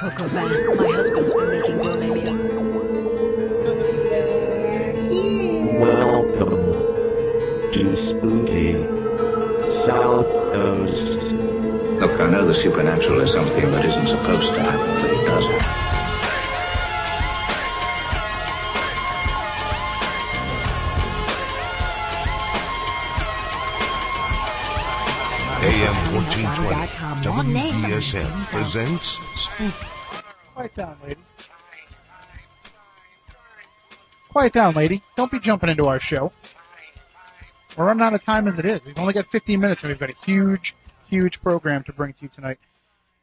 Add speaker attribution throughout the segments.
Speaker 1: Coco Van. My husband's been making gourmet.
Speaker 2: Welcome to Spooky South Coast.
Speaker 3: Look, I know the supernatural is something that isn't supposed to happen, but it does happen.
Speaker 4: AM 1420 WBSM presents Spook.
Speaker 5: Quiet down, lady. Quiet down, lady. Don't be jumping into our show. We're running out of time as it is. We've only got 15 minutes and we've got a huge, huge program to bring to you tonight.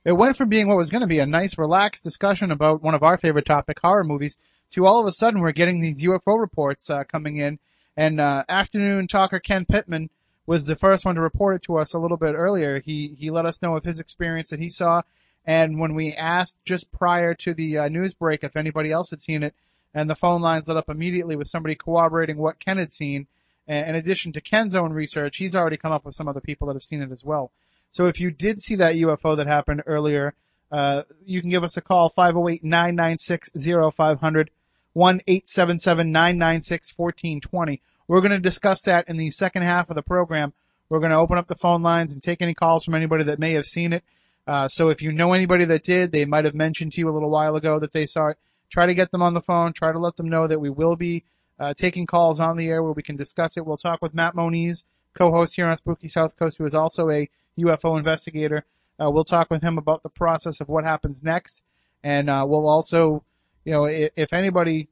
Speaker 5: It went from being what was going to be a nice, relaxed discussion about one of our favorite topic, horror movies, to all of a sudden we're getting these UFO reports uh, coming in. And uh, afternoon talker Ken Pittman was the first one to report it to us a little bit earlier. He he let us know of his experience that he saw, and when we asked just prior to the uh, news break if anybody else had seen it, and the phone lines lit up immediately with somebody corroborating what Ken had seen. And in addition to Ken's own research, he's already come up with some other people that have seen it as well. So if you did see that UFO that happened earlier, uh, you can give us a call 508-996-0500, 1-877-996-1420. We're going to discuss that in the second half of the program. We're going to open up the phone lines and take any calls from anybody that may have seen it. Uh, so if you know anybody that did, they might have mentioned to you a little while ago that they saw it. Try to get them on the phone. Try to let them know that we will be uh, taking calls on the air where we can discuss it. We'll talk with Matt Moniz, co-host here on Spooky South Coast, who is also a UFO investigator. Uh, we'll talk with him about the process of what happens next, and uh, we'll also, you know, if, if anybody,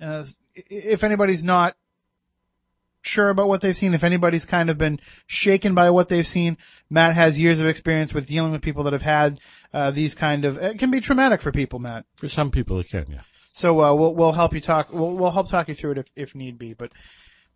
Speaker 5: uh, if anybody's not sure about what they've seen, if anybody's kind of been shaken by what they've seen, Matt has years of experience with dealing with people that have had uh, these kind of. It can be traumatic for people, Matt.
Speaker 6: For some people, it can, yeah.
Speaker 5: So uh, we'll we'll help you talk. We'll we'll help talk you through it if if need be. But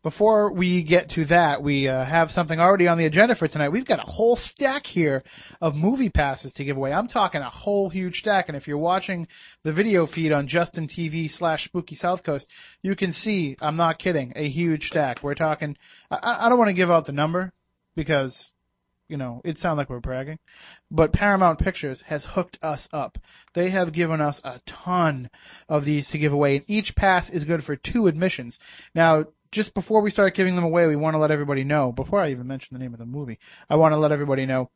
Speaker 5: before we get to that, we uh, have something already on the agenda for tonight. We've got a whole stack here of movie passes to give away. I'm talking a whole huge stack. And if you're watching the video feed on Justin TV slash Spooky South Coast, you can see. I'm not kidding. A huge stack. We're talking. I, I don't want to give out the number because you know, it sounds like we're bragging, but Paramount Pictures has hooked us up. They have given us a ton of these to give away, and each pass is good for two admissions. Now, just before we start giving them away, we want to let everybody know, before I even mention the name of the movie, I want to let everybody know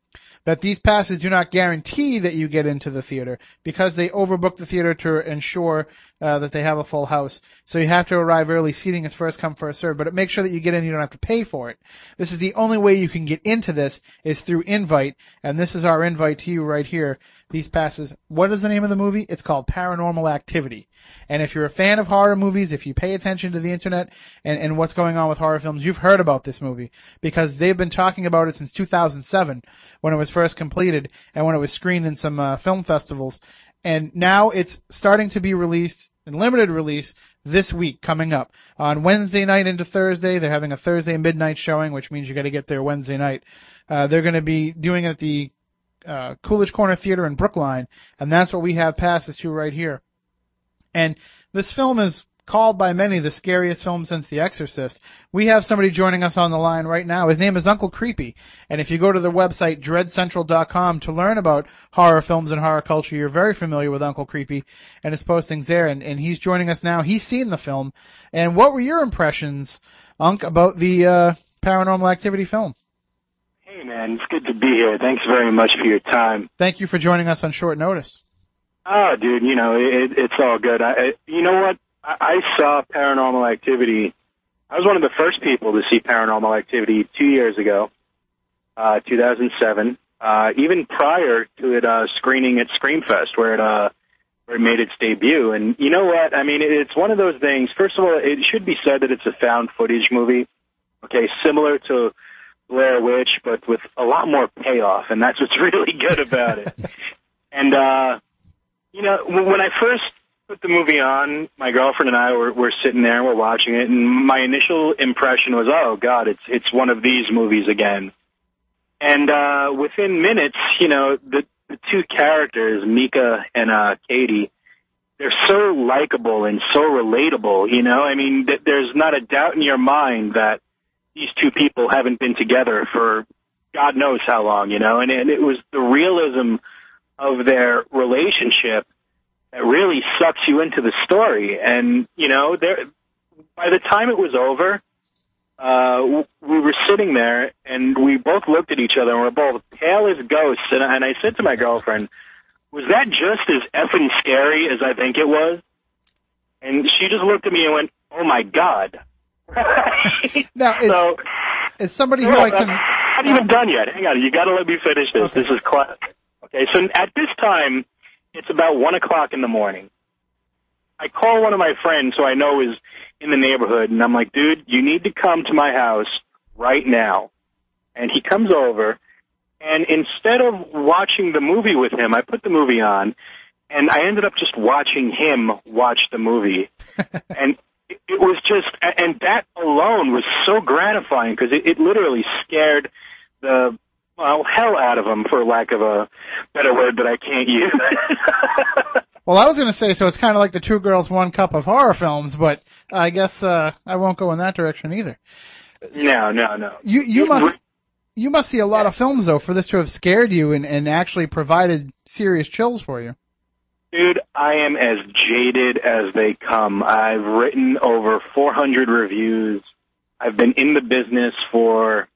Speaker 5: that these passes do not guarantee that you get into the theater because they overbook the theater to ensure uh, that they have a full house. So you have to arrive early. Seating is first come, first serve. But make sure that you get in. You don't have to pay for it. This is the only way you can get into this is through invite. And this is our invite to you right here. These passes. What is the name of the movie? It's called Paranormal Activity. And if you're a fan of horror movies, if you pay attention to the internet and, and what's going on with horror films, you've heard about this movie because they've been talking about it since 2007 when it was first completed and when it was screened in some uh, film festivals. And now it's starting to be released in limited release this week coming up on Wednesday night into Thursday. They're having a Thursday midnight showing, which means you got to get there Wednesday night. Uh, they're going to be doing it at the uh, Coolidge Corner Theater in Brookline, and that's what we have passes to right here. And this film is called by many the scariest film since The Exorcist. We have somebody joining us on the line right now. His name is Uncle Creepy. And if you go to the website dreadcentral.com to learn about horror films and horror culture, you're very familiar with Uncle Creepy and his postings there. And, and he's joining us now. He's seen the film. And what were your impressions, Unc, about the uh, paranormal activity film?
Speaker 7: Hey man, it's good to be here. Thanks very much for your time.
Speaker 5: Thank you for joining us on short notice.
Speaker 7: Oh, dude, you know it, it's all good. I, you know what? I, saw Paranormal Activity. I was one of the first people to see Paranormal Activity two years ago, uh, 2007. Uh, even prior to it uh, screening at Screamfest, where it uh, where it made its debut. And you know what? I mean, it's one of those things. First of all, it should be said that it's a found footage movie. Okay, similar to Blair Witch, but with a lot more payoff, and that's what's really good about it. and uh, you know, when I first put the movie on, my girlfriend and I were, were sitting there, we're watching it, and my initial impression was, oh God, it's it's one of these movies again. And uh, within minutes, you know, the the two characters, Micah and uh, Katie, they're so likable and so relatable. You know, I mean, th- there's not a doubt in your mind that these two people haven't been together for God knows how long. You know, and and it was the realism of their relationship that really sucks you into the story. And you know, there by the time it was over, uh, we were sitting there and we both looked at each other and we're both pale as ghosts. And, and I said to my girlfriend, "Was that just as effing scary as I think it was?" And she just looked at me and went, "Oh my god."
Speaker 5: Now, is,
Speaker 7: so,
Speaker 5: is somebody who
Speaker 7: no,
Speaker 5: I can?
Speaker 7: I'm not even done yet. Hang on, you got to let me finish this.
Speaker 5: Okay.
Speaker 7: This is classic. Okay, so at this time, it's about one o'clock in the morning. I call one of my friends who I know is in the neighborhood, and I'm like, dude, you need to come to my house right now. And he comes over, and instead of watching the movie with him, I put the movie on, and I ended up just watching him watch the movie. and it, was just, and that alone was so gratifying because it, it literally scared the well hell out of them, for lack of a better word that I can't use.
Speaker 5: Well, I was going to say so. It's kind of like the two girls, one cup of horror films, but I guess uh, I won't go in that direction either.
Speaker 7: no, no, no.
Speaker 5: You you must you must see a lot of films though for this to have scared you and, and actually provided serious chills for you.
Speaker 7: Dude, I am as jaded as they come. I've written over 400 reviews. I've been in the business for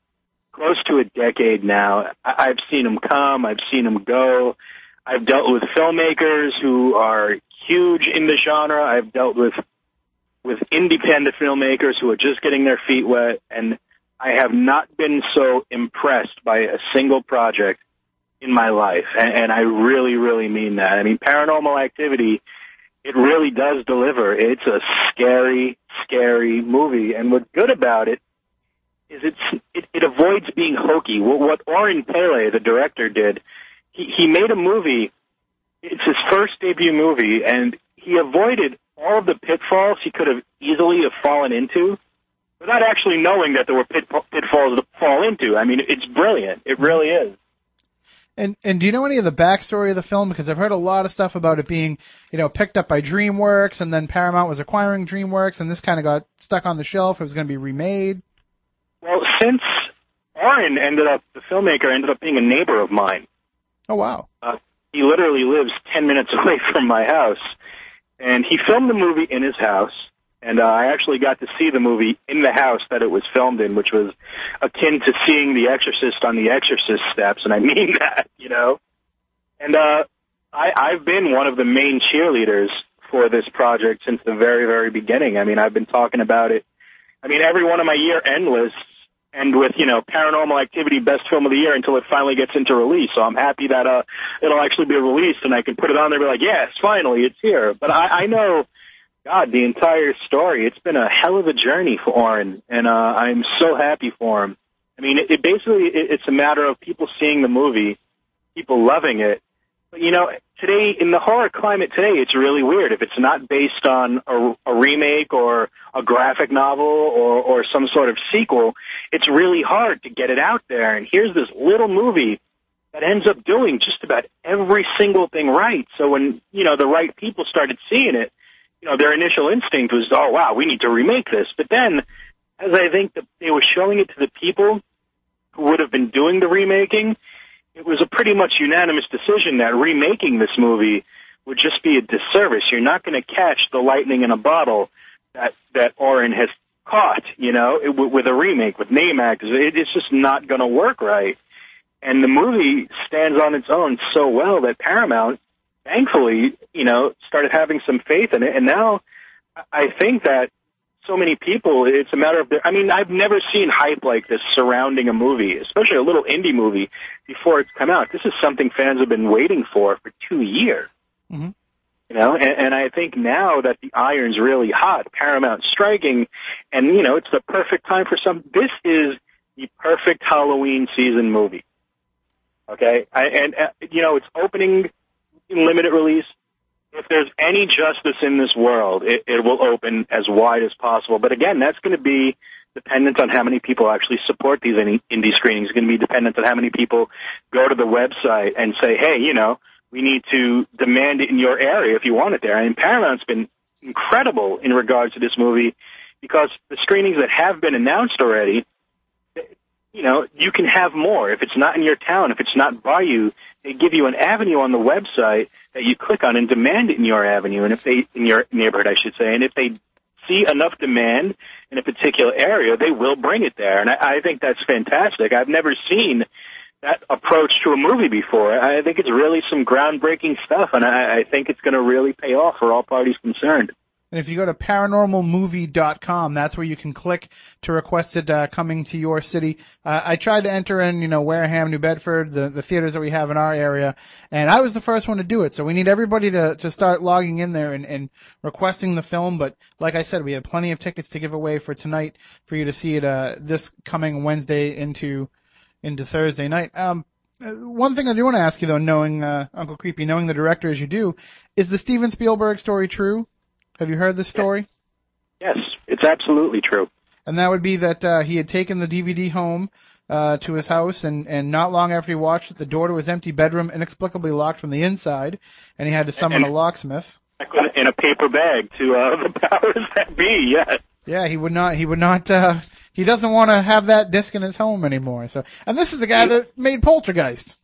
Speaker 7: close to a decade now. I've seen them come. I've seen them go. I've dealt with filmmakers who are huge in the genre. I've dealt with with independent filmmakers who are just getting their feet wet, and I have not been so impressed by a single project in my life, and, and I really, really mean that. I mean, Paranormal Activity, it really does deliver. It's a scary, scary movie, and what's good about it is it's it, it avoids being hokey. What, what Oren Peli, the director, did, he, he made a movie. It's his first debut movie, and he avoided all of the pitfalls he could have easily have fallen into without actually knowing that there were pit, pitfalls to fall into. I mean, it's brilliant. It really is.
Speaker 5: And and do you know any of the backstory of the film? Because I've heard a lot of stuff about it being, you know, picked up by DreamWorks, and then Paramount was acquiring DreamWorks, and this kind of got stuck on the shelf. It was going to be remade.
Speaker 7: Well, since Oren ended up, the filmmaker ended up being a neighbor of mine.
Speaker 5: Oh wow!
Speaker 7: Uh, he literally lives 10 minutes away from my house. And he filmed the movie in his house. And uh, I actually got to see the movie in the house that it was filmed in, which was akin to seeing The Exorcist on The Exorcist steps. And I mean that, you know? And uh, I, I've been one of the main cheerleaders for this project since the very, very beginning. I mean, I've been talking about it. I mean, every one of my year end lists end with, you know, paranormal activity best film of the year until it finally gets into release. So I'm happy that uh it'll actually be released and I can put it on there and be like, Yes, finally it's here. But I, I know God, the entire story, it's been a hell of a journey for Oren and uh I'm so happy for him. I mean it, it basically it, it's a matter of people seeing the movie, people loving it. You know, today in the horror climate today, it's really weird. If it's not based on a, a remake or a graphic novel or, or some sort of sequel, it's really hard to get it out there. And here's this little movie that ends up doing just about every single thing right. So when, you know, the right people started seeing it, you know, their initial instinct was, oh wow, we need to remake this. But then, as I think that they were showing it to the people who would have been doing the remaking, it was a pretty much unanimous decision that remaking this movie would just be a disservice. You're not going to catch the lightning in a bottle that that Oren has caught, you know, it, with a remake with name actors. It, it's just not going to work right. And the movie stands on its own so well that Paramount, thankfully, you know, started having some faith in it. And now I think that so many people, it's a matter of, I mean, I've never seen hype like this surrounding a movie, especially a little indie movie before it's come out. This is something fans have been waiting for for two years.
Speaker 5: Mm-hmm.
Speaker 7: You know, and, and I think now that the iron's really hot, Paramount striking, and you know, it's the perfect time for some. This is the perfect Halloween season movie. Okay, I, and uh, you know, it's opening in limited release. If there's any justice in this world, it, it will open as wide as possible. But again, that's going to be dependent on how many people actually support these indie, screenings. It's going to be dependent on how many people go to the website and say, "Hey, you know." we need to demand it in your area if you want it there. And Paramount's been incredible in regards to this movie because the screenings that have been announced already, you know, you can have more. If it's not in your town, if it's not by you, they give you an avenue on the website that you click on and demand it in your avenue, and if they in your neighborhood, I should say, and if they see enough demand in a particular area, they will bring it there, and I, I think that's fantastic. I've never seen that approach to a movie before. I think it's really some groundbreaking stuff, and I, I think it's going to really pay off for all parties concerned.
Speaker 5: And if you go to paranormalmovie.com, that's where you can click to request it uh, coming to your city. Uh, I tried to enter in, you know, Wareham, New Bedford, the, the theaters that we have in our area, and I was the first one to do it. So we need everybody to, to start logging in there and, and requesting the film. But like I said, we have plenty of tickets to give away for tonight for you to see it uh, this coming Wednesday into into Thursday night. Um, uh, one thing I do want to ask you though, knowing uh, Uncle Creepy, knowing the director as you do, is the Steven Spielberg story true? Have you heard this story?
Speaker 7: Yes, it's absolutely true.
Speaker 5: And that would be that uh, he had taken the DVD home uh, to his house, and, and not long after he watched it, the door to his empty bedroom inexplicably locked from the inside, and he had to summon
Speaker 7: And-
Speaker 5: a locksmith.
Speaker 7: In a paper bag to uh, the powers that be. Yes.
Speaker 5: Yeah, he would not. He would not. Uh, he doesn't want to have that disc in his home anymore. So, and this is the guy that made Poltergeist.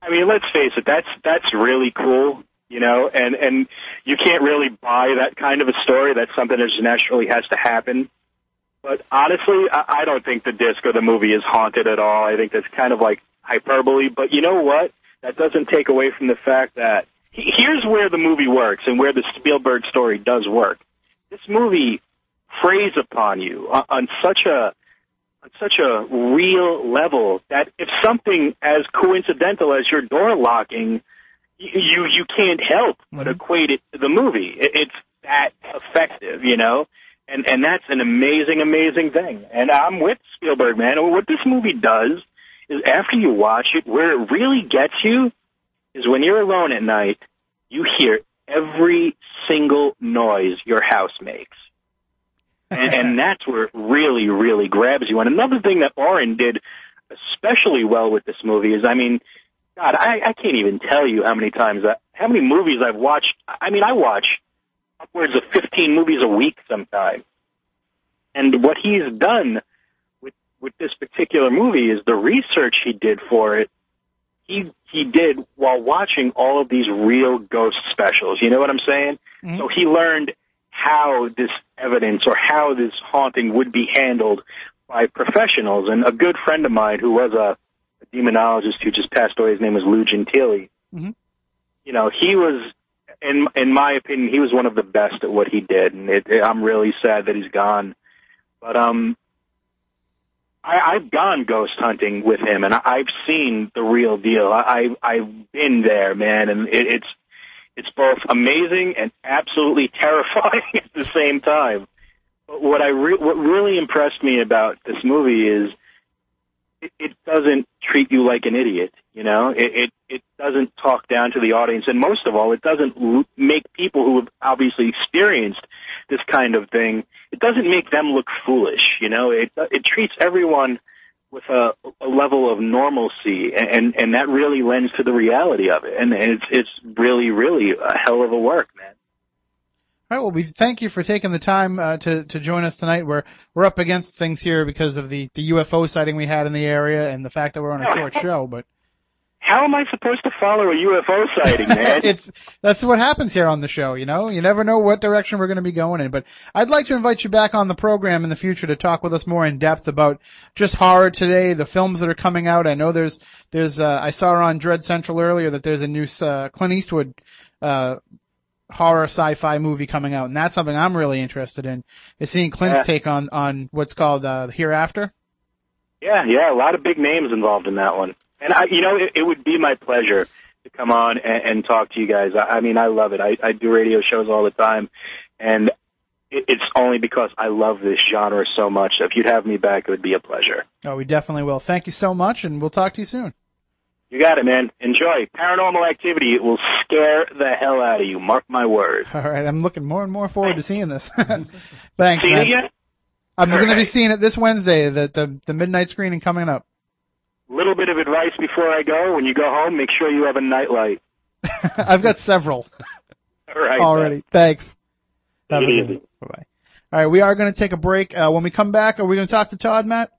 Speaker 7: I mean, let's face it. That's that's really cool, you know, and and you can't really buy that kind of a story. That's something that naturally has to happen. But honestly, I, I don't think the disc or the movie is haunted at all. I think that's kind of like hyperbole. But you know what? That doesn't take away from the fact that he- here's where the movie works and where the Spielberg story does work. This movie preys upon you on, on such a on such a real level that if something as coincidental as your door locking, you you, can't help but mm-hmm. equate it to the movie. It, it's that effective, you know, and and that's an amazing, amazing thing. And I'm with Spielberg, man. What this movie does is after you watch it, where it really gets you is when you're alone at night, you hear every single noise your house makes and, and that's where it really, really grabs you. And another thing that Oren did especially well with this movie is, I mean, God, I, I can't even tell you how many times, that, how many movies I've watched. I mean, I watch upwards of 15 movies a week sometimes. And what he's done with with this particular movie is the research he did for it. He he did while watching all of these real ghost specials. You know what I'm saying?
Speaker 5: Mhm.
Speaker 7: So he learned how this evidence or how this haunting would be handled by professionals. And a good friend of mine who was a demonologist who just passed away, his name was Lou Gentile.
Speaker 5: Mhm.
Speaker 7: You know, he was, in in my opinion, he was one of the best at what he did, and it, it, I'm really sad that he's gone. But um, I, I've gone ghost hunting with him, and I, I've seen the real deal. I, I I've been there, man, and it, it's it's both amazing and absolutely terrifying at the same time. But what I re- what really impressed me about this movie is it, doesn't treat you like an idiot. You know, it, it it doesn't talk down to the audience, and most of all, it doesn't make people who have obviously experienced this kind of thing. It doesn't make them look foolish. You know, it it treats everyone with a, a level of normalcy, and and that really lends to the reality of it. And it's it's really really a hell of a work, man.
Speaker 5: All right. Well, we thank you for taking the time uh, to to join us tonight. We're we're up against things here because of the the UFO sighting we had in the area and the fact that we're on a short show. But
Speaker 7: How am I supposed to follow a UFO sighting, man?
Speaker 5: it's that's what happens here on the show. You know, you never know what direction we're going to be going in. But I'd like to invite you back on the program in the future to talk with us more in depth about just horror today, the films that are coming out. I know there's there's uh, I saw on Dread Central earlier that there's a new uh, Clint Eastwood uh, horror sci-fi movie coming out, and that's something I'm really interested in. Is seeing Clint's
Speaker 7: Yeah.
Speaker 5: take on on what's called uh, Hereafter.
Speaker 7: Yeah, yeah, a lot of big names involved in that one. And I, you know, it, it would be my pleasure to come on and, and talk to you guys. I, I mean, I love it. I, I do radio shows all the time, and it, it's only because I love this genre so much. If you'd have me back, it would be a pleasure.
Speaker 5: Oh, we definitely will. Thank you so much, and we'll talk to you soon.
Speaker 7: You got it, man. Enjoy. Paranormal activity. It will scare the hell out of you. Mark my words.
Speaker 5: All right, I'm looking more and more forward to seeing this. Thanks,
Speaker 7: Seen
Speaker 5: man.
Speaker 7: it yet?
Speaker 5: I'm going to be seeing it this Wednesday, the, the the midnight screening coming up.
Speaker 7: Little bit of advice before I go. When you go home, make sure you have a nightlight.
Speaker 5: I've got several
Speaker 7: All right.
Speaker 5: already. Thanks. Have a good
Speaker 7: easy.
Speaker 5: Bye bye. All right, we are going to take a break. Uh, when we come back, are we going to talk to Todd, Matt?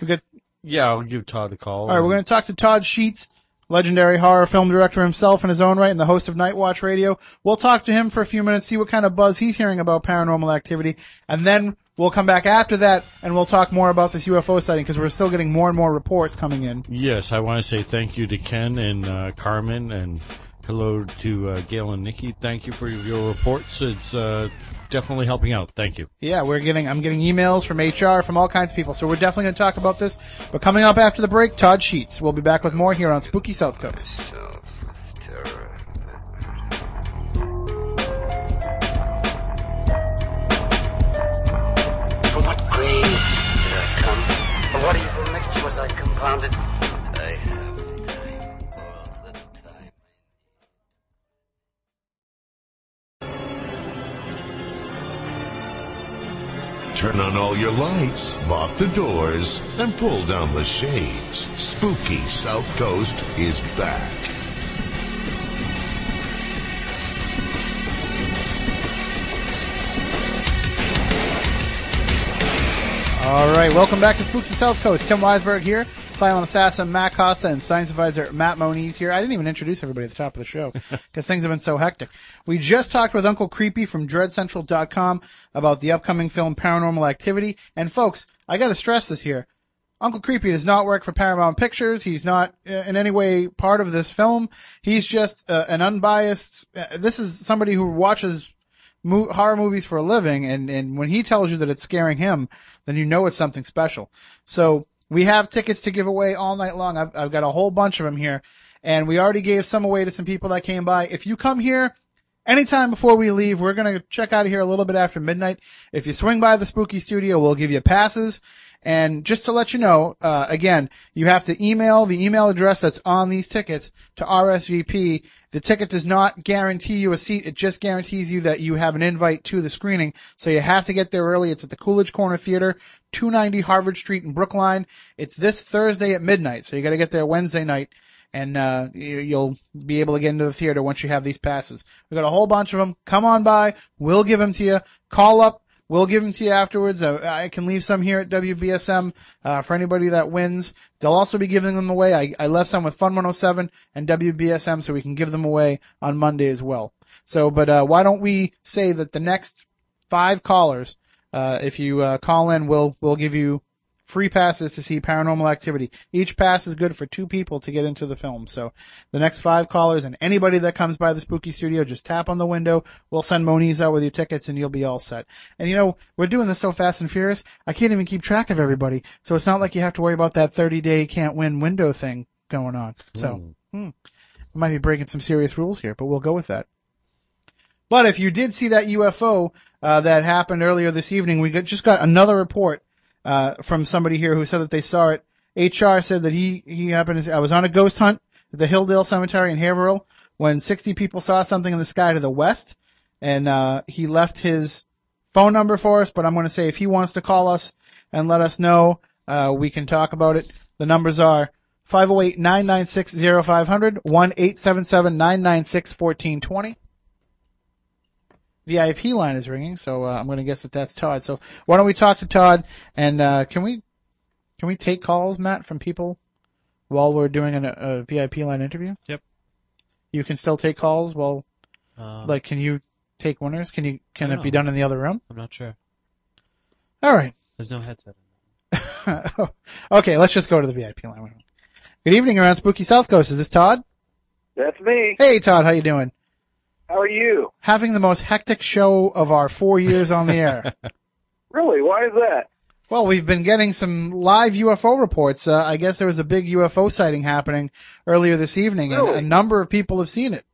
Speaker 5: We got
Speaker 6: Yeah, I'll give Todd a call.
Speaker 5: All right, we're going to talk to Todd Sheets, legendary horror film director himself in his own right and the host of Nightwatch Radio. We'll talk to him for a few minutes, see what kind of buzz he's hearing about paranormal activity, and then we'll come back after that and we'll talk more about this UFO sighting because we're still getting more and more reports coming in.
Speaker 6: Yes, I want to say thank you to Ken and uh, Carmen, and hello to uh, Gail and Nikki. Thank you for your reports. It's uh, definitely helping out. Thank you.
Speaker 5: Yeah, we're getting, I'm getting emails from HR, from all kinds of people, so we're definitely going to talk about this. But coming up after the break, Todd Sheets. We'll be back with more here on Spooky South Coast.
Speaker 8: From what grave did I come? Or what evil mixture was I compounded? I have
Speaker 4: Turn on all your lights, lock the doors, and pull down the shades. Spooky South Coast is back.
Speaker 5: All right, welcome back to Spooky South Coast. Tim Weisberg here, Silent Assassin Matt Costa, and Science Advisor Matt Moniz here. I didn't even introduce everybody at the top of the show because things have been so hectic. We just talked with Uncle Creepy from DreadCentral.com about the upcoming film Paranormal Activity. And folks, I got to stress this here. Uncle Creepy does not work for Paramount Pictures. He's not uh, in any way part of this film. He's just uh, an unbiased. Uh, this is somebody who watches mo- horror movies for a living, and and when he tells you that it's scaring him, then you know it's something special. So we have tickets to give away all night long. I've, I've got a whole bunch of them here, and we already gave some away to some people that came by. If you come here. Anytime before we leave, we're gonna check out of here a little bit after midnight. If you swing by the spooky studio, we'll give you passes. And just to let you know, uh, again, you have to email the email address that's on these tickets to RSVP. The ticket does not guarantee you a seat. It just guarantees you that you have an invite to the screening. So you have to get there early. It's at the Coolidge Corner Theater, 290 Harvard Street in Brookline. It's this Thursday at midnight. So you gotta get there Wednesday night and uh, you- you'll be able to get into the theater once you have these passes. We've got a whole bunch of them. Come on by. We'll give them to you. Call up. We'll give them to you afterwards. Uh, I can leave some here at WBSM uh, for anybody that wins. They'll also be giving them away. I, I left some with Fun 107 and WBSM so we can give them away on Monday as well. So, but uh, why don't we say that the next five callers, uh, if you uh, call in, we'll we'll give you free passes to see paranormal activity. Each pass is good for two people to get into the film. So the next five callers and anybody that comes by the spooky studio, just tap on the window. We'll send Moniz out with your tickets and you'll be all set. And you know, we're doing this so fast and furious, I can't even keep track of everybody. So it's not like you have to worry about that 30 day can't win window thing going on. So, hmm, I might be breaking some serious rules here, but we'll go with that. But if you did see that UFO uh, that happened earlier this evening, we got, just got another report uh, from somebody here who said that they saw it. HR said that he he happened to. I was on a ghost hunt at the Hilldale Cemetery in Haverhill when 60 people saw something in the sky to the west, and uh, he left his phone number for us. But I'm going to say if he wants to call us and let us know, uh, we can talk about it. The numbers are 508-996-0500, 1-877-996-1420. VIP line is ringing, so uh, I'm going to guess that that's Todd. So why don't we talk to Todd and uh, can we can we take calls, Matt, from people while we're doing an, a VIP line interview?
Speaker 9: Yep.
Speaker 5: You can still take calls while
Speaker 9: Um,
Speaker 5: like can you take winners? Can you can
Speaker 9: I
Speaker 5: it be
Speaker 9: know.
Speaker 5: done in the other room?
Speaker 9: I'm not sure.
Speaker 5: All right.
Speaker 9: There's no headset. In.
Speaker 5: Okay, let's just go to the VIP line. Good evening around Spooky South Coast. Is this Todd?
Speaker 7: That's me.
Speaker 5: Hey Todd, how you doing?
Speaker 7: How are you?
Speaker 5: Having the most hectic show of our four years on the air.
Speaker 7: Really? Why is that?
Speaker 5: Well, we've been getting some live UFO reports. Uh, I guess there was a big UFO sighting happening earlier this evening, and a number of people have seen it.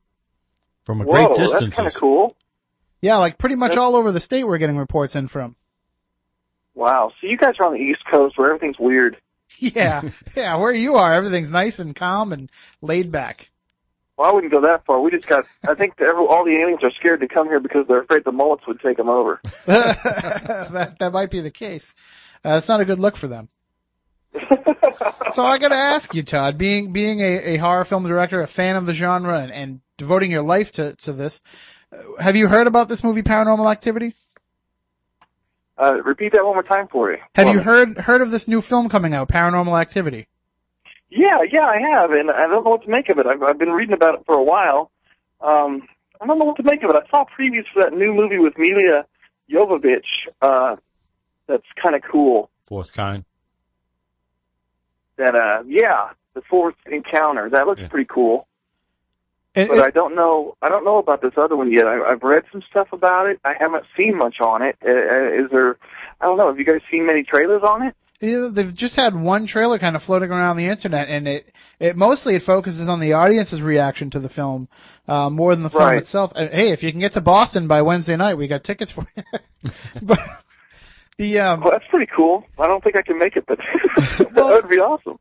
Speaker 6: From a
Speaker 7: Whoa,
Speaker 6: great
Speaker 7: that's
Speaker 6: distance.
Speaker 7: kind of cool.
Speaker 5: Yeah, like pretty much
Speaker 7: That's-
Speaker 5: all over the state we're getting reports in from.
Speaker 7: Wow. So you guys are on the East Coast where everything's weird.
Speaker 5: Yeah, yeah, where you are, everything's nice and calm and laid back.
Speaker 7: Well, I wouldn't go that far. We just got. I think all the aliens are scared to come here because they're afraid the mullets would take them over.
Speaker 5: that that might be the case. Uh, it's not a good look for them. so I got to ask you, Todd, being being a, a horror film director, a fan of the genre, and, and devoting your life to to this, uh, have you heard about this movie, Paranormal Activity?
Speaker 9: Uh, repeat that one more time for me.
Speaker 5: Have you heard heard of this new film coming out, Paranormal Activity?
Speaker 9: Yeah, yeah, I have, and I don't know what to make of it. I've, I've been reading about it for a while. Um, I don't know what to make of it. I saw previews for that new movie with Milla Jovovich. Uh, that's kind of cool.
Speaker 6: Fourth kind.
Speaker 9: That, uh, yeah, the fourth encounter. That looks
Speaker 6: Yeah.
Speaker 9: pretty cool.
Speaker 5: It-
Speaker 9: But
Speaker 5: it-
Speaker 9: I don't know. I don't know about this other one yet. I, I've read some stuff about it. I haven't seen much on it. Uh, uh, is there? I don't know. Have you guys seen many trailers on it?
Speaker 5: Yeah, they've just had one trailer kind of floating around the internet, and it it mostly it focuses on the audience's reaction to the film uh, more than the film
Speaker 9: Right.
Speaker 5: itself. Uh, hey, if you can get to Boston by Wednesday night, we got tickets for you. but the um,
Speaker 9: Well, that's pretty cool. I don't think I can make it, but that would be awesome.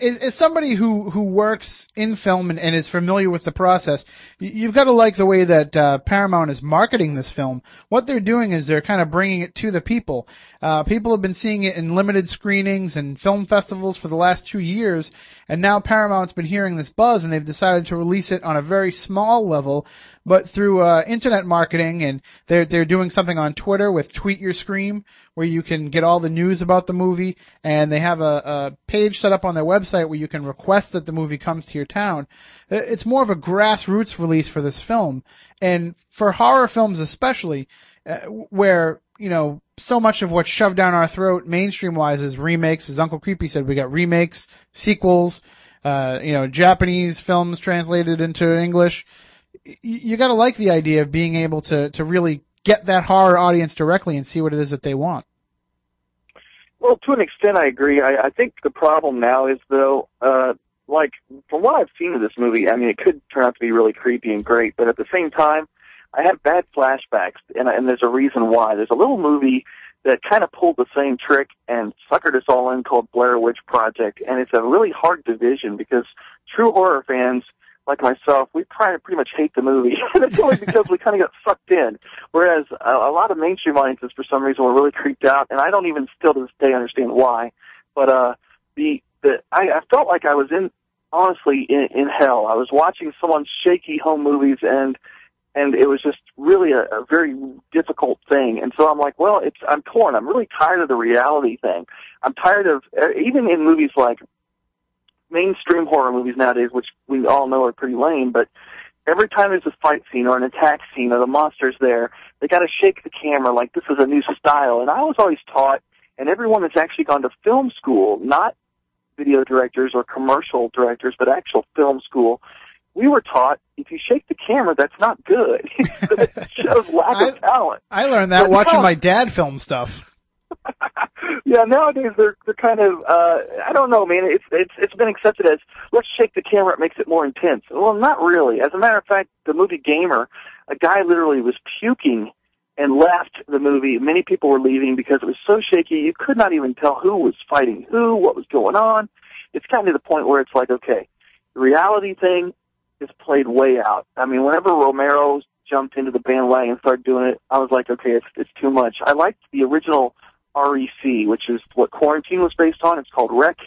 Speaker 5: As, as somebody who who works in film and, and is familiar with the process, you, you've got to like the way that uh, Paramount is marketing this film. What they're doing is they're kind of bringing it to the people. Uh, people have been seeing it in limited screenings and film festivals for the last two years, and now Paramount's been hearing this buzz, and they've decided to release it on a very small level, but through uh, internet marketing, and they're they're doing something on Twitter with Tweet Your Scream, where you can get all the news about the movie, and they have a, a page set up on their website where you can request that the movie comes to your town. It's more of a grassroots release for this film, and for horror films especially, uh, where you know so much of what's shoved down our throat mainstream wise is remakes. As Uncle Creepy said, we got remakes, sequels, uh, you know, Japanese films translated into English. You got to like the idea of being able to to really get that horror audience directly and see what it is that they want.
Speaker 9: Well, to an extent, I agree. I, I think the problem now is though, uh, like from what I've seen of this movie, I mean, it could turn out to be really creepy and great, but at the same time, I have bad flashbacks, and, and there's a reason why. There's a little movie that kind of pulled the same trick and suckered us all in called Blair Witch Project, and it's a really hard division because true horror fans like myself, we pretty much hate the movie. and it's only because we kind of got sucked in. Whereas a, a lot of mainstream audiences, for some reason, were really creeped out, and I don't even still to this day understand why. But uh, the the I, I felt like I was in honestly in, in hell. I was watching someone's shaky home movies, and and it was just really a, a very difficult thing. And so I'm like, well, it's I'm torn. I'm really tired of the reality thing. I'm tired of uh, even in movies like mainstream horror movies nowadays, which we all know are pretty lame, but every time there's a fight scene or an attack scene or the monster's there, they got to shake the camera like this is a new style. And I was always taught, and everyone that's actually gone to film school, not video directors or commercial directors, but actual film school, we were taught if you shake the camera, that's not good. it shows lack of talent.
Speaker 5: I learned that
Speaker 9: But
Speaker 5: watching my dad film stuff.
Speaker 9: Yeah, nowadays they're they're kind of uh I don't know, man. It's it's it's been accepted as let's shake the camera, it makes it more intense. Well, not really. As a matter of fact, the movie Gamer, a guy literally was puking and left the movie. Many people were leaving because it was so shaky you could not even tell who was fighting who, what was going on. It's gotten to the point where it's like, okay, the reality thing is played way out. I mean, whenever Romero jumped into the bandwagon and started doing it, I was like, okay, it's it's too much. I liked the original REC, which is what Quarantine was based on. It's called Rec.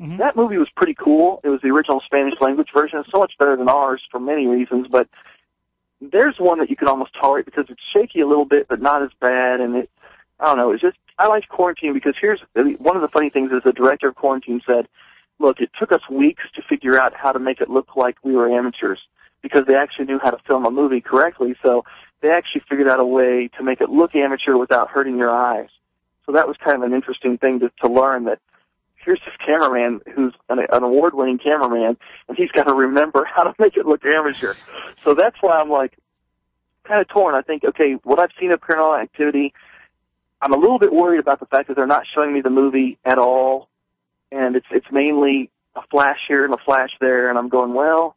Speaker 9: Mm-hmm. That movie was pretty cool. It was the original Spanish language version. It's so much better than ours for many reasons, but there's one that you can almost tolerate because it's shaky a little bit, but not as bad. And it, I don't know, it's just, I liked Quarantine because here's, one of the funny things is the director of Quarantine said, look, it took us weeks to figure out how to make it look like we were amateurs because they actually knew how to film a movie correctly. So they actually figured out a way to make it look amateur without hurting your eyes. So that was kind of an interesting thing to, to learn that here's this cameraman who's an, an award-winning cameraman, and he's got to remember how to make it look amateur. So that's why I'm like kind of torn. I think, okay, what I've seen of Paranormal Activity, I'm a little bit worried about the fact that they're not showing me the movie at all, and it's it's mainly a flash here and a flash there, and I'm going, well,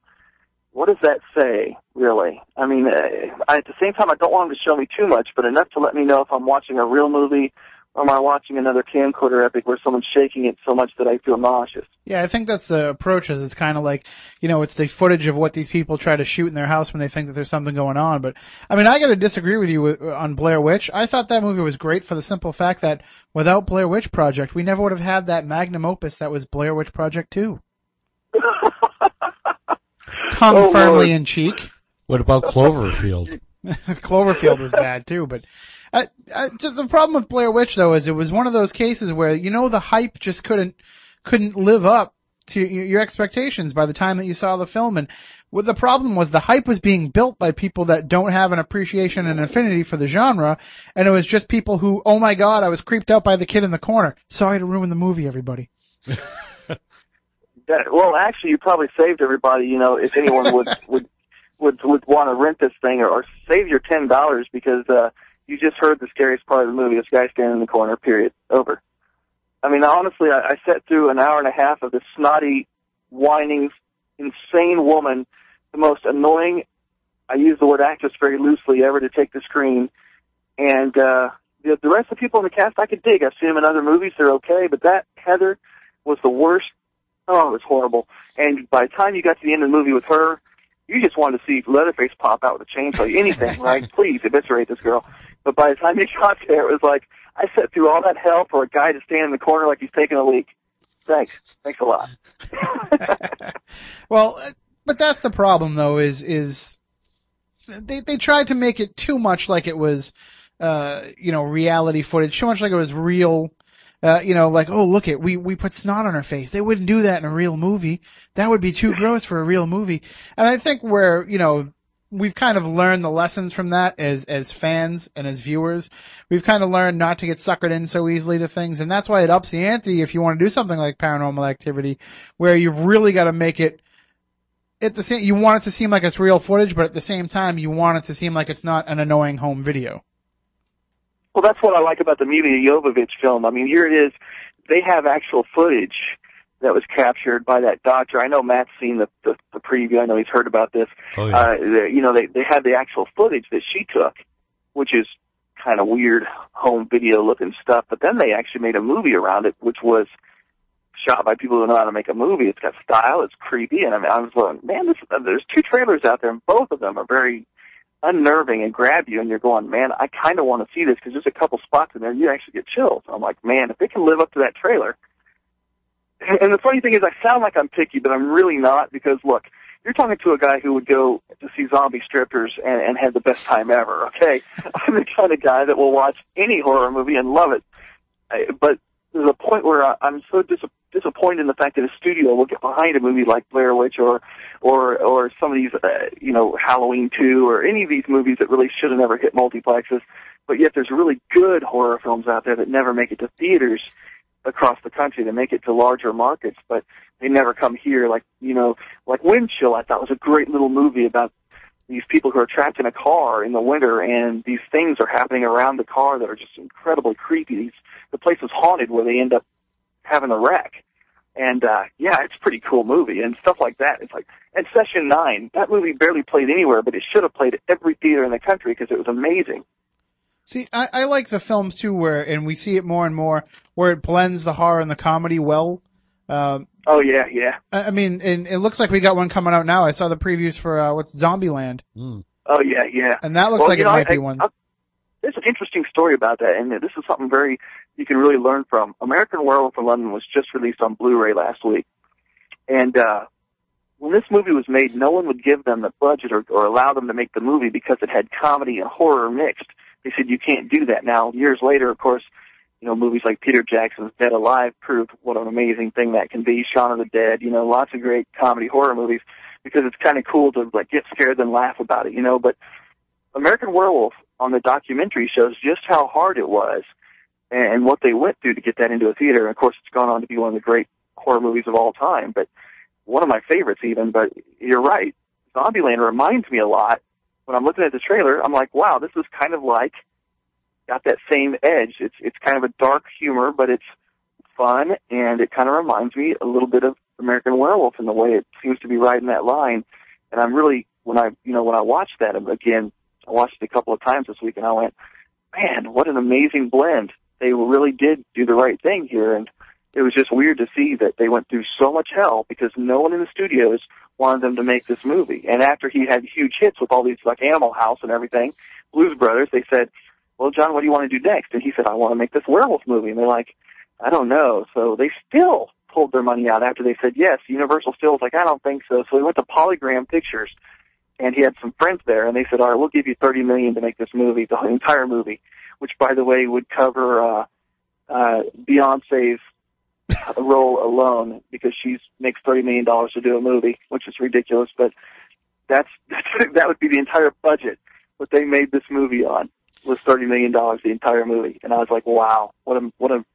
Speaker 9: what does that say, really? I mean, uh, I, at the same time, I don't want them to show me too much, but enough to let me know if I'm watching a real movie am I watching another camcorder epic where someone's shaking it so much that I feel nauseous.
Speaker 5: Yeah, I think that's the approach. Is it's kind of like, you know, it's the footage of what these people try to shoot in their house when they think that there's something going on. But I mean, I got to disagree with you with, uh, on Blair Witch. I thought that movie was great for the simple fact that without Blair Witch Project, we never would have had that magnum opus that was Blair Witch Project Two. Tongue
Speaker 9: Oh,
Speaker 5: firmly
Speaker 9: Lord.
Speaker 5: in cheek.
Speaker 6: What about Cloverfield?
Speaker 5: Cloverfield was bad too, but uh, uh, just the problem with Blair Witch though is it was one of those cases where you know the hype just couldn't couldn't live up to your expectations by the time that you saw the film, and what the problem was the hype was being built by people that don't have an appreciation and affinity for the genre, and it was just people who, oh my god, I was creeped out by the kid in the corner. Sorry to ruin the movie, everybody.
Speaker 9: That, well, actually, you probably saved everybody. You know, if anyone would would would would want to rent this thing or, or save your ten dollars because uh, you just heard the scariest part of the movie. This guy standing in the corner. Period. Over. I mean, honestly, I, I sat through an hour and a half of this snotty, whining, insane woman, the most annoying. I use the word actress very loosely ever to take the screen, and uh, the, the rest of the people in the cast I could dig. I've seen them in other movies; they're okay, but that Heather was the worst Oh, it was horrible. And by the time you got to the end of the movie with her, you just wanted to see Leatherface pop out with a chainsaw. Anything, right? Please eviscerate this girl. But by the time you got there, it was like I sat through all that hell for a guy to stand in the corner like he's taking a leak. Thanks. Thanks a lot.
Speaker 5: Well, uh, but that's the problem though is is they they tried to make it too much like it was uh you know reality footage, too much like it was real uh, you know, like, oh, look it, we, we put snot on her face. They wouldn't do that in a real movie. That would be too gross for a real movie. And I think where, you know, we've kind of learned the lessons from that as, as fans and as viewers. We've kind of learned not to get suckered in so easily to things. And that's why it ups the ante if you want to do something like paranormal activity, where you've really got to make it at the same, you want it to seem like it's real footage, but at the same time, you want it to seem like it's not an annoying home video.
Speaker 9: Well, that's what I like about the Milla Jovovich film. I mean, here it is. They have actual footage that was captured by that doctor. I know Matt's seen the, the, the preview. I know he's heard about this.
Speaker 6: Oh, yeah.
Speaker 9: Uh, the, you know, they, they had the actual footage that she took, which is kind of weird home video looking stuff. But then they actually made a movie around it, which was shot by people who know how to make a movie. It's got style. It's creepy. And I mean, I was going, man, this, there's two trailers out there and both of them are very unnerving and grab you and you're going, man, I kind of want to see this because there's a couple spots in there you actually get chills. I'm like, man, if they can live up to that trailer. And, the funny thing is I sound like I'm picky, but I'm really not because look, you're talking to a guy who would go to see zombie strippers and, and had the best time ever, okay? I'm the kind of guy that will watch any horror movie and love it. I, but there's a point where I, I'm so dis- disappointed in the fact that a studio will get behind a movie like Blair Witch or or or some of these uh, you know Halloween 2 or any of these movies that really should have never hit multiplexes. But yet there's really good horror films out there that never make it to theaters across the country. They make it to larger markets but they never come here. Like you know like Wind Chill I thought was a great little movie about these people who are trapped in a car in the winter and these things are happening around the car that are just incredibly creepy. These the place is haunted where they end up having a wreck. And uh yeah, it's a pretty cool movie and stuff like that. It's like and Session Nine, that movie barely played anywhere, but it should have played at every theater in the country because it was amazing.
Speaker 5: See, I, I like the films too, where and we see it more and more, where it blends the horror and the comedy well. Um,
Speaker 9: Oh yeah, yeah.
Speaker 5: I I mean, and it looks like we got one coming out now. I saw the previews for uh, what's Zombieland,
Speaker 6: Mm.
Speaker 9: Oh yeah, yeah.
Speaker 5: and that looks
Speaker 9: Well,
Speaker 5: like it
Speaker 9: know,
Speaker 5: might
Speaker 9: I-
Speaker 5: be one.
Speaker 9: I- there's an interesting story about that, and this is something very you can really learn from. American Werewolf in London was just released on Blu-ray last week, and uh, when this movie was made, no one would give them the budget or, or allow them to make the movie because it had comedy and horror mixed. They said you can't do that. Now, years later, of course, you know movies like Peter Jackson's Dead Alive proved what an amazing thing that can be. Shaun of the Dead, you know, lots of great comedy horror movies because it's kind of cool to like get scared and laugh about it, you know. But American Werewolf on the documentary shows just how hard it was and what they went through to get that into a theater. And of course, it's gone on to be one of the great horror movies of all time, but one of my favorites even. But you're right, Zombieland reminds me a lot. When I'm looking at the trailer, I'm like, wow, this is kind of like got that same edge. It's it's kind of a dark humor, but it's fun, and it kind of reminds me a little bit of American Werewolf in the way it seems to be riding that line. And I'm really when I you know when I watched that again, I watched it a couple of times this week, and I went, man, what an amazing blend. They really did do the right thing here, and it was just weird to see that they went through so much hell because no one in the studios wanted them to make this movie. And after he had huge hits with all these like Animal House and everything, Blues Brothers, they said, "Well, John, what do you want to do next?" And he said, "I want to make this werewolf movie." And they're like, "I don't know." So they still pulled their money out after they said yes. Universal still was like, "I don't think so." So they went to Polygram Pictures and he had some friends there, and they said, "All right, we'll give you thirty million to make this movie, the entire movie," which, by the way, would cover uh, uh, Beyonce's role alone because she makes thirty million dollars to do a movie, which is ridiculous. But that's, that's that would be the entire budget. What they made this movie on was thirty million dollars, the entire movie, and I was like, "Wow, what a what a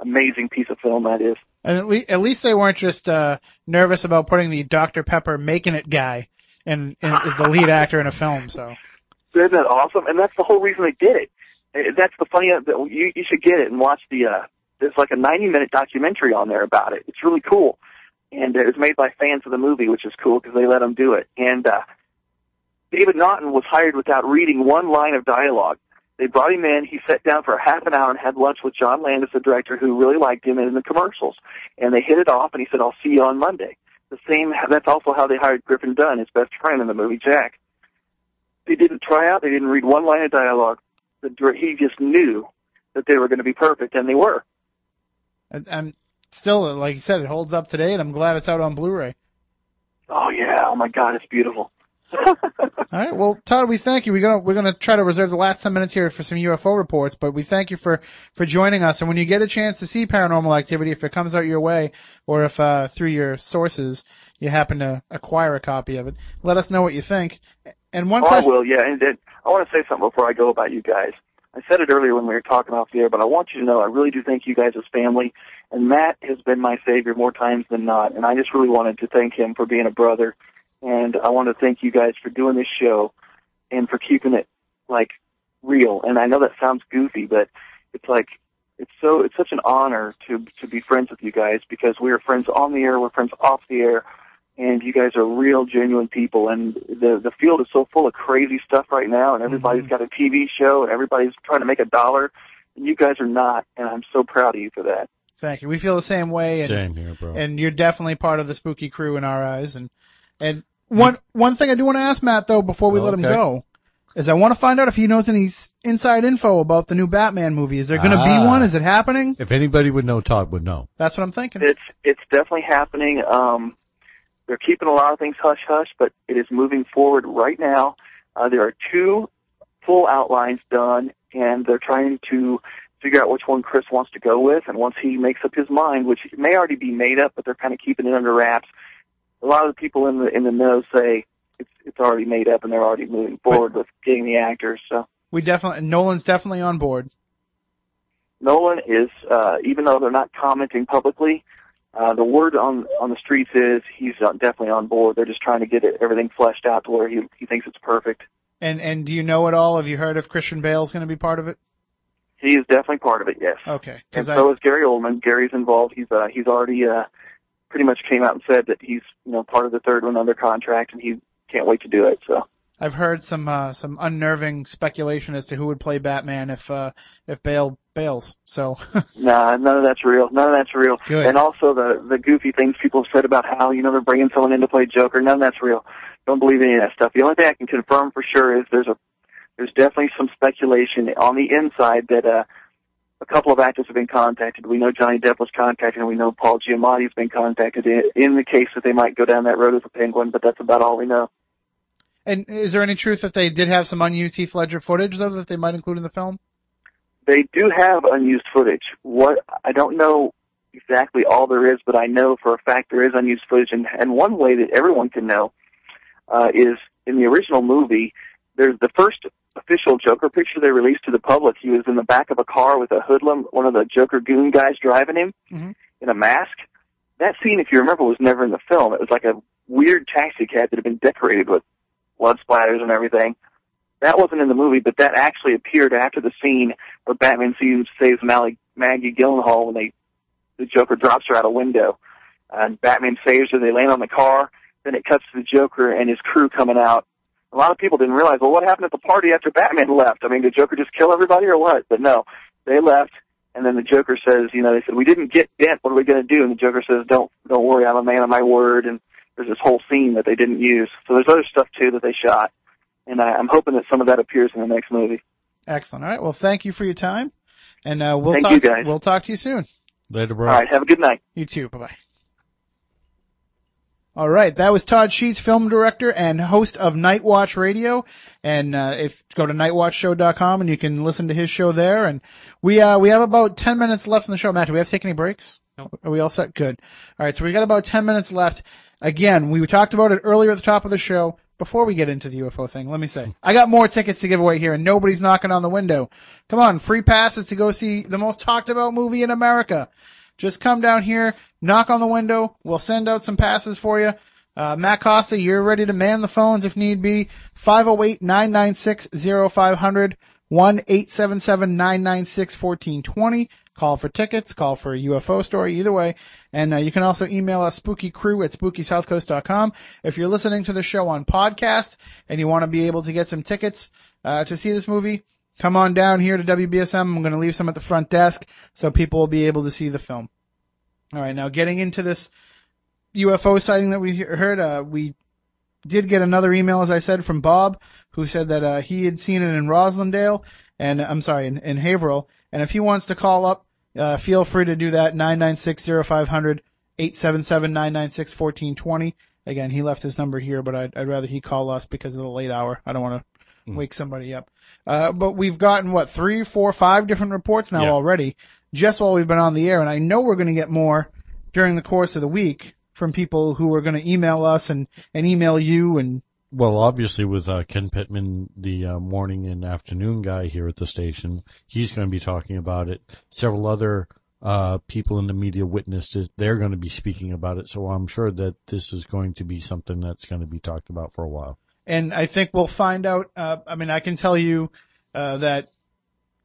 Speaker 9: amazing piece of film that is."
Speaker 5: And at, le- at least they weren't just uh, nervous about putting the Dr Pepper making it guy in, in as the lead actor in a film. So
Speaker 9: Isn't that awesome? And that's the whole reason they did it. That's the funny. uh, You you should get it and watch the. uh There's like a 90 minute documentary on there about it. It's really cool, and it was made by fans of the movie, which is cool because they let them do it. And uh David Naughton was hired without reading one line of dialogue. They brought him in. He sat down for a half an hour and had lunch with John Landis, the director, who really liked him in the commercials. And they hit it off. And he said, "I'll see you on Monday." The same. That's also how they hired Griffin Dunne, his best friend in the movie Jack. They didn't try out. They didn't read one line of dialogue. The, he just knew that they were going to be perfect, and they were.
Speaker 5: and, and still, like you said, it holds up today, and I'm glad it's out on Blu-ray.
Speaker 9: Oh yeah! Oh my God, it's beautiful.
Speaker 5: All right. Well, Todd, we thank you. We're gonna we're gonna try to reserve the last ten minutes here for some UFO reports, but we thank you for for joining us. And when you get a chance to see Paranormal Activity, if it comes out your way, or if uh, through your sources you happen to acquire a copy of it, let us know what you think. And one
Speaker 9: Oh, I
Speaker 5: question.
Speaker 9: will, yeah. And then I want to say something before I go about you guys. I said it earlier when we were talking off the air, but I want you to know I really do thank you guys as family. And Matt has been my savior more times than not. And I just really wanted to thank him for being a brother. And I want to thank you guys for doing this show and for keeping it like real. And I know that sounds goofy, but it's like it's so it's such an honor to to be friends with you guys because we are friends on the air, we're friends off the air, and you guys are real, genuine people. And the the field is so full of crazy stuff right now, and everybody's mm-hmm. got a TV show, and everybody's trying to make a dollar, and you guys are not. And I'm so proud of you for that.
Speaker 5: Thank you. We feel the same way. And,
Speaker 6: Same here, bro.
Speaker 5: and you're definitely part of the spooky crew in our eyes. And and one one thing I do want to ask Matt though before we let him
Speaker 6: Okay.
Speaker 5: go is I want to find out if he knows any inside info about the new Batman movie. Is there going to
Speaker 6: Ah.
Speaker 5: be one? Is it happening?
Speaker 6: if anybody would know, Todd would know.
Speaker 5: That's what I'm thinking.
Speaker 9: It's it's definitely happening. Um, they're keeping a lot of things hush hush, but it is moving forward right now. Uh, there are two full outlines done, and they're trying to figure out which one Chris wants to go with. And once he makes up his mind, which may already be made up, but they're kind of keeping it under wraps. A lot of the people in the in the know say it's it's already made up, and they're already moving forward with getting the actors. So.
Speaker 5: We definitely Nolan's definitely on board.
Speaker 9: Nolan is, uh, even though they're not commenting publicly, uh, the word on on the streets is he's uh, definitely on board. They're just trying to get it, everything fleshed out to where he he thinks it's perfect.
Speaker 5: And and do you know it all? Have you heard if Christian Bale's going to be part of it?
Speaker 9: He is definitely part of it. Yes,
Speaker 5: Okay,
Speaker 9: and
Speaker 5: because
Speaker 9: so is Gary Oldman. Gary's involved. He's uh, he's already uh, pretty much came out and said that he's you know part of the third one under contract, and he can't wait to do it. So
Speaker 5: I've heard some uh, some unnerving speculation as to who would play Batman if uh, if Bale bails. So
Speaker 9: nah, none of that's real. None of that's real.
Speaker 5: Good.
Speaker 9: And also the the goofy things people have said about how you know they're bringing someone in to play Joker. None of that's real. Don't believe any of that stuff. The only thing I can confirm for sure is there's a there's definitely some speculation on the inside that uh, a couple of actors have been contacted. We know Johnny Depp was contacted, and we know Paul Giamatti's been contacted in, in the case that they might go down that road with the Penguin. But that's about all we know.
Speaker 5: And is there any truth that they did have some unused Heath Ledger footage though that they might include in the film?
Speaker 9: They do have unused footage. What I don't know exactly all there is, but I know for a fact there is unused footage. And, and one way that everyone can know uh, is in the original movie. There's the first official Joker picture they released to the public. He was in the back of a car with a hoodlum, one of the Joker goon guys driving him
Speaker 5: Mhm.
Speaker 9: in a mask. That scene, if you remember, was never in the film. It was like a weird taxi cab that had been decorated with blood splatters and everything. That wasn't in the movie, but that actually appeared after the scene where Batman sees saves Mally, Maggie Gyllenhaal when they the Joker drops her out a window, and Batman saves her. They land on the car. Then it cuts to the Joker and his crew coming out. A lot of people didn't realize, well, what happened at the party after Batman left? I mean, did Joker just kill everybody or what? But no, they left. And then the Joker says, you know, they said, we didn't get Dent. What are we going to do? And the Joker says, don't, don't worry. I'm a man of my word. And there's this whole scene that they didn't use. So there's other stuff too that they shot. And I, I'm hoping that some of that appears in the next movie.
Speaker 5: Excellent. All right. Well, thank you for your time, and uh, we'll
Speaker 9: Thank
Speaker 5: talk.
Speaker 9: you, guys.
Speaker 5: We'll talk to you soon.
Speaker 6: Later, bro.
Speaker 9: All right. Have a good night.
Speaker 5: You too. Bye bye. All right, that was Todd Sheets, film director and host of Nightwatch Radio. And uh, if go to nightwatchshow.com and you can listen to his show there. And we uh, we have about ten minutes left in the show. Matt, do we have to take any breaks?
Speaker 6: No.
Speaker 5: Are we all set? Good. All right, so we got about ten minutes left. Again, we talked about it earlier at the top of the show. Before we get into the UFO thing, let me say, I got more tickets to give away here and nobody's knocking on the window. Come on, free passes to go see the most talked about movie in America. Just come down here, knock on the window. We'll send out some passes for you. Uh, Matt Costa, you're ready to man the phones if need be. 508-996-0500, 1-877-996-1420. Call for tickets, call for a UFO story, either way. And uh, you can also email us spookycrew at spookysouthcoast.com. If you're listening to the show on podcast and you want to be able to get some tickets uh, to see this movie, come on down here to WBSM. I'm going to leave some at the front desk so people will be able to see the film. All right, now getting into this UFO sighting that we heard, uh, we did get another email, as I said, from Bob, who said that uh, he had seen it in Roslindale, and I'm sorry, in, in Haverhill. And if he wants to call up, uh, feel free to do that. 996-0500, 877-996-1420. Again, he left his number here, but I'd, I'd rather he call us because of the late hour. I don't want to wake somebody up. Uh, but we've gotten what three, four, five different reports now already, just while we've been on the air, and I know we're going to get more during the course of the week from people who are going to email us and and email you and
Speaker 6: Well, obviously, with uh, Ken Pittman, the uh, morning and afternoon guy here at the station, he's going to be talking about it. Several other uh, people in the media witnessed it. They're going to be speaking about it. So I'm sure that this is going to be something that's going to be talked about for a while.
Speaker 5: and I think we'll find out. Uh, I mean, I can tell you uh, that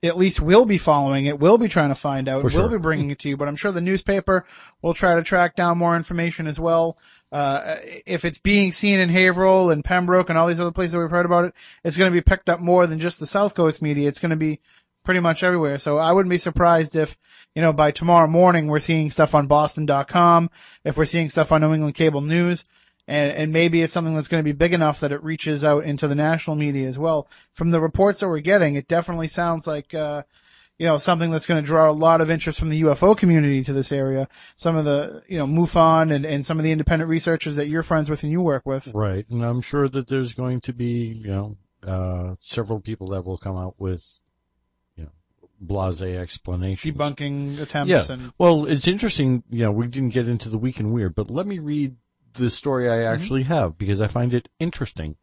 Speaker 5: at least we'll be following it. We'll be trying to find out.
Speaker 6: For
Speaker 5: We'll
Speaker 6: sure.
Speaker 5: be bringing it to you. But I'm sure the newspaper will try to track down more information as well. Uh, if it's being seen in Haverhill and Pembroke and all these other places that we've heard about it, it's going to be picked up more than just the South Coast media. It's going to be pretty much everywhere. So I wouldn't be surprised if, you know, by tomorrow morning we're seeing stuff on Boston.com, if we're seeing stuff on New England Cable News, and, and maybe it's something that's going to be big enough that it reaches out into the national media as well. From the reports that we're getting, it definitely sounds like, uh, you know, something that's going to draw a lot of interest from the UFO community to this area. Some of the, you know, MUFON and, and some of the independent researchers that you're friends with and you work with.
Speaker 6: Right. And I'm sure that there's going to be, you know, uh, several people that will come out with, you know, blase explanations.
Speaker 5: Debunking attempts
Speaker 6: Yeah.
Speaker 5: and
Speaker 6: Well, it's interesting. You know, we didn't get into the week in weird, but let me read the story I mm-hmm. actually have because I find it interesting.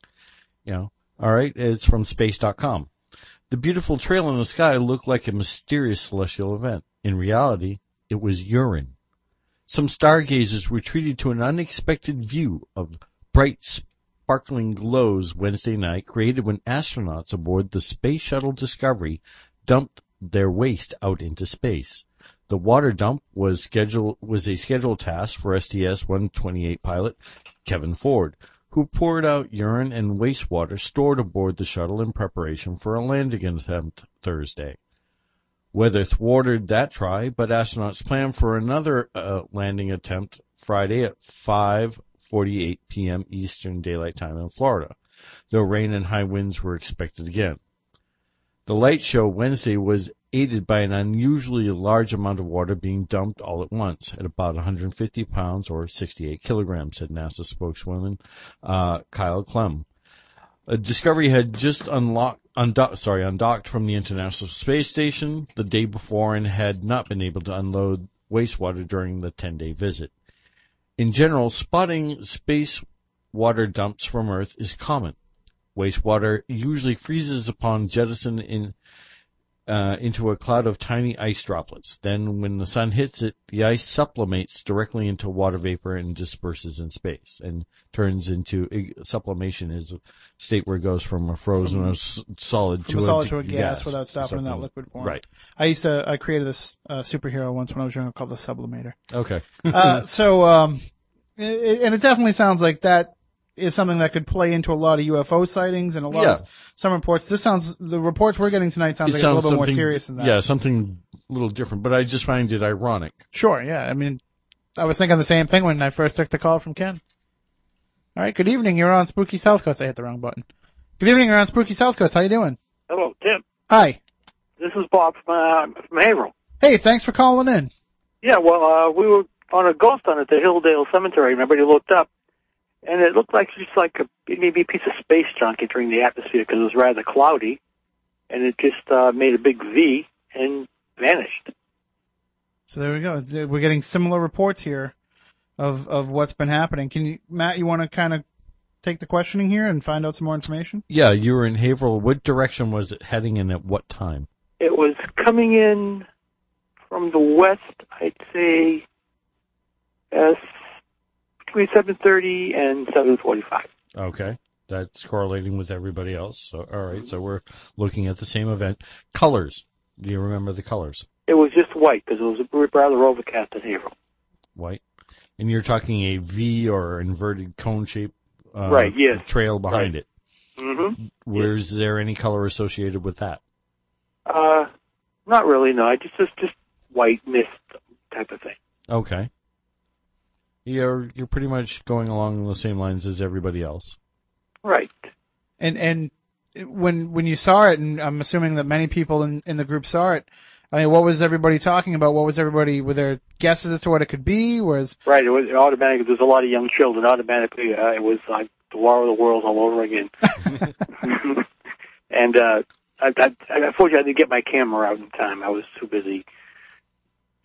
Speaker 6: You know, all right. It's from space.com. The beautiful trail in the sky looked like a mysterious celestial event. In reality, it was urine. Some stargazers were treated to an unexpected view of bright, sparkling glows Wednesday night created when astronauts aboard the Space Shuttle Discovery dumped their waste out into space. The water dump was scheduled was a scheduled task for STS-128 pilot Kevin Ford, who poured out urine and wastewater stored aboard the shuttle in preparation for a landing attempt Thursday. Weather thwarted that try, but astronauts planned for another uh, landing attempt Friday at 5:48 p.m. Eastern Daylight Time in Florida, though rain and high winds were expected again. The light show Wednesday was aided by an unusually large amount of water being dumped all at once, at about 150 pounds or 68 kilograms, said NASA spokeswoman uh, Kylie Clem. A Discovery had just unlocked, undocked, sorry, undocked from the International Space Station the day before and had not been able to unload wastewater during the 10-day visit. In general, spotting space water dumps from Earth is common. Wastewater usually freezes upon jettison in uh, into a cloud of tiny ice droplets. Then, when the sun hits it, the ice sublimates directly into water vapor and disperses in space, and turns into sublimation is a state where it goes from a frozen or s- solid
Speaker 5: from
Speaker 6: to
Speaker 5: a solid
Speaker 6: a,
Speaker 5: to a gas, without stopping in that liquid form.
Speaker 6: Right.
Speaker 5: I used to, I created this uh, superhero once when I was younger called the Sublimator.
Speaker 6: Okay.
Speaker 5: uh, so, um, it, and it definitely sounds like that is something that could play into a lot of UFO sightings and a lot
Speaker 6: Yeah.
Speaker 5: of some reports. This sounds, the reports we're getting tonight sounds
Speaker 6: It
Speaker 5: like
Speaker 6: sounds
Speaker 5: it's a little bit more serious than that.
Speaker 6: Yeah, something a little different, but I just find it ironic.
Speaker 5: Sure, yeah. I mean, I was thinking the same thing when I first took the call from Ken. All right, good evening. You're on Spooky South Coast. I hit the wrong button. Good evening. You're on Spooky South Coast. How you doing?
Speaker 10: Hello, Tim.
Speaker 5: Hi.
Speaker 10: This is Bob from uh, from Haverhill.
Speaker 5: Hey, thanks for calling in.
Speaker 10: Yeah, well, uh, we were on a ghost hunt at the Hilldale Cemetery. Remember, you looked up, and it looked like just like a maybe a piece of space junk entering the atmosphere because it was rather cloudy, and it just uh, made a big V and vanished.
Speaker 5: So there we go. We're getting similar reports here of of what's been happening. Can you, Matt? You want to kind of take the questioning here and find out some more information?
Speaker 6: Yeah, you were in Haverhill. What direction was it heading in at what time?
Speaker 10: It was coming in from the west, I'd say, as between 7:30 and 7:45.
Speaker 6: Okay. That's correlating with everybody else. So, all right. So we're looking at the same event. Colors. Do you remember the colors?
Speaker 10: It was just white because it was a rather overcast in Haverhill.
Speaker 6: White. And you're talking a V or inverted cone shape uh,
Speaker 10: Right, yes.
Speaker 6: trail behind it.
Speaker 10: Mm-hmm.
Speaker 6: Was there any color associated with that?
Speaker 10: Uh, not really. No, I just just just white mist type of thing.
Speaker 6: Okay. You're you're pretty much going along the same lines as everybody else.
Speaker 10: Right.
Speaker 5: And and when when you saw it, and I'm assuming that many people in in the group saw it. I mean, what was everybody talking about? What was everybody? Were there guesses as to what it could be? Was
Speaker 10: Right. It was it automatically. There's a lot of young children. Automatically, uh, it was like the War of the Worlds all over again. and uh, I, I, unfortunately, I didn't get my camera out in time. I was too busy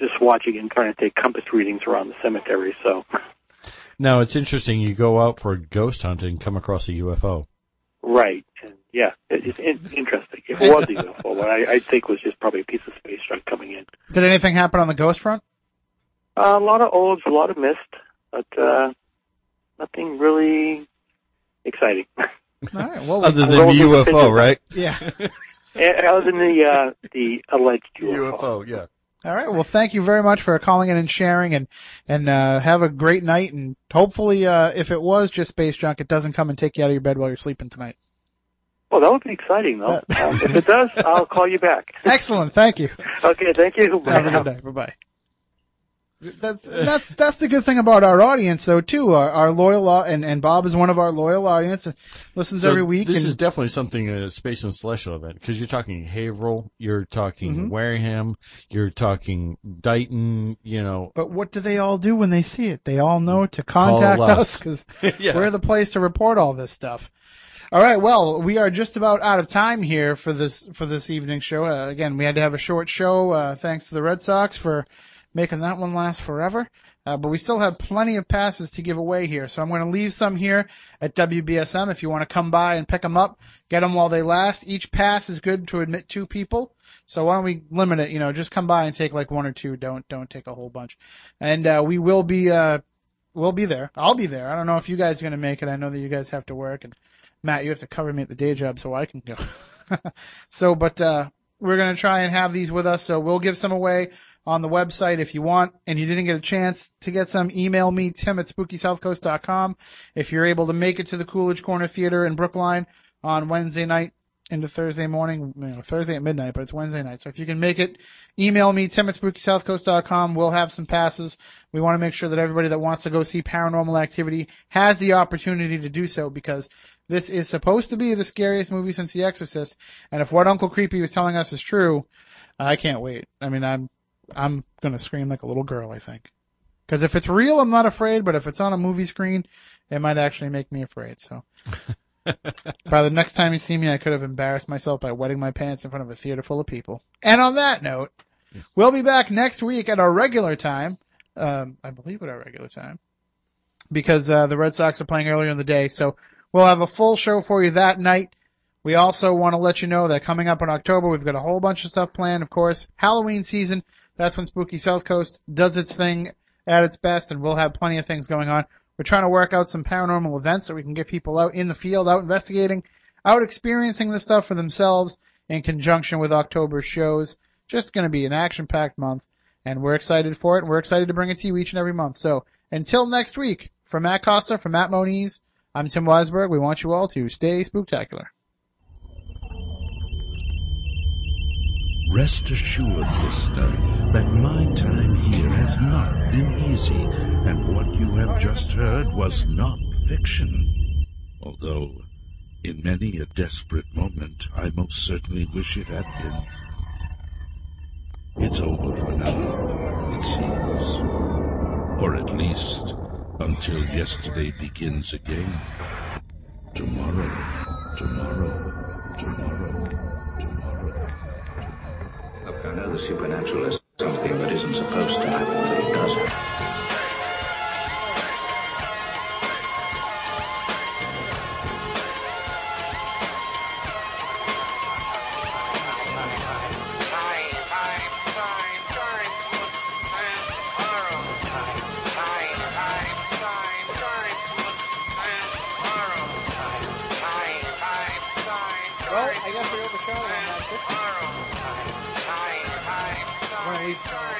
Speaker 10: just watching and trying to take compass readings around the cemetery. So,
Speaker 6: Now it's interesting. You go out for a ghost hunt and come across a UFO.
Speaker 10: right. And yeah, it's interesting. If it was a UFO, what I, I think was just probably a piece of space junk coming in.
Speaker 5: did anything happen on the ghost front?
Speaker 10: Uh, a lot of orbs, a lot of mist, but uh, nothing really exciting.
Speaker 5: All right. Well,
Speaker 6: Other
Speaker 10: I'm
Speaker 6: than the UFO, right?
Speaker 5: yeah.
Speaker 10: Other than the uh, the alleged UFO.
Speaker 6: UFO, yeah.
Speaker 5: All right. Well, thank you very much for calling in and sharing, and and uh, have a great night. And hopefully, uh, if it was just space junk, it doesn't come and take you out of your bed while you're sleeping tonight.
Speaker 10: Well, that would be exciting, though. Um, if it does, I'll call you back.
Speaker 5: Excellent. Thank you.
Speaker 10: Okay, thank you. Bye
Speaker 5: Have a good day. Bye bye. That's that's that's the good thing about our audience, though. Too, our, our loyal and and Bob is one of our loyal audience. Listens
Speaker 6: So
Speaker 5: every week.
Speaker 6: This
Speaker 5: and,
Speaker 6: is definitely something a space and celestial event because you're talking Haverhill, you're talking
Speaker 5: Mhm.
Speaker 6: Wareham, you're talking Dighton. You know,
Speaker 5: but what do they all do when they see it? They all know to contact us
Speaker 6: us.
Speaker 5: because
Speaker 6: Yeah.
Speaker 5: we're the place to report all this stuff. All right. Well, we are just about out of time here for this for this evening show. Uh, again, we had to have a short show. Uh, thanks to the Red Sox for making that one last forever. Uh, but we still have plenty of passes to give away here. So I'm going to leave some here at WBSM if you want to come by and pick them up. Get them while they last. Each pass is good to admit two people. So why don't we limit it? You know, just come by and take like one or two. Don't don't take a whole bunch. And uh, we will be uh, we'll be there. I'll be there. I don't know if you guys are going to make it. I know that you guys have to work and Matt, you have to cover me at the day job so I can go. so, but uh, we're going to try and have these with us. So we'll give some away on the website if you want. And you didn't get a chance to get some, email me, tim at spookysouthcoast.com. If you're able to make it to the Coolidge Corner Theater in Brookline on Wednesday night into Thursday morning, you know, Thursday at midnight, but it's Wednesday night. So if you can make it, email me, tim at spookysouthcoast.com. We'll have some passes. We want to make sure that everybody that wants to go see paranormal activity has the opportunity to do so because this is supposed to be the scariest movie since The Exorcist. And if what Uncle Creepy was telling us is true, I can't wait. I mean, I'm, I'm gonna scream like a little girl, I think. Cause if it's real, I'm not afraid, but if it's on a movie screen, it might actually make me afraid, so. by the next time you see me, I could have embarrassed myself by wetting my pants in front of a theater full of people. And on that note, we'll be back next week at our regular time. Um, I believe at our regular time. Because, uh, the Red Sox are playing earlier in the day, so we'll have a full show for you that night. We also want to let you know that coming up in October, we've got a whole bunch of stuff planned, of course. Halloween season, that's when Spooky South Coast does its thing at its best, and we'll have plenty of things going on. We're trying to work out some paranormal events so we can get people out in the field, out investigating, out experiencing this stuff for themselves in conjunction with October's shows. Just going to be an action-packed month, and we're excited for it, and we're excited to bring it to you each and every month. So until next week, from Matt Costa, from Matt Moniz, I'm Tim Weisberg. We want you all to stay spooktacular.
Speaker 11: Rest assured, listener, that my time here has not been easy, and what you have just heard was not fiction. Although, in many a desperate moment, I most certainly wish it had been. It's over for now, it seems. Or at least, until yesterday begins again. Tomorrow, tomorrow, tomorrow, tomorrow.
Speaker 3: Look, I know the supernaturalist something that isn't supposed to happen, but it does happen.
Speaker 5: Bye.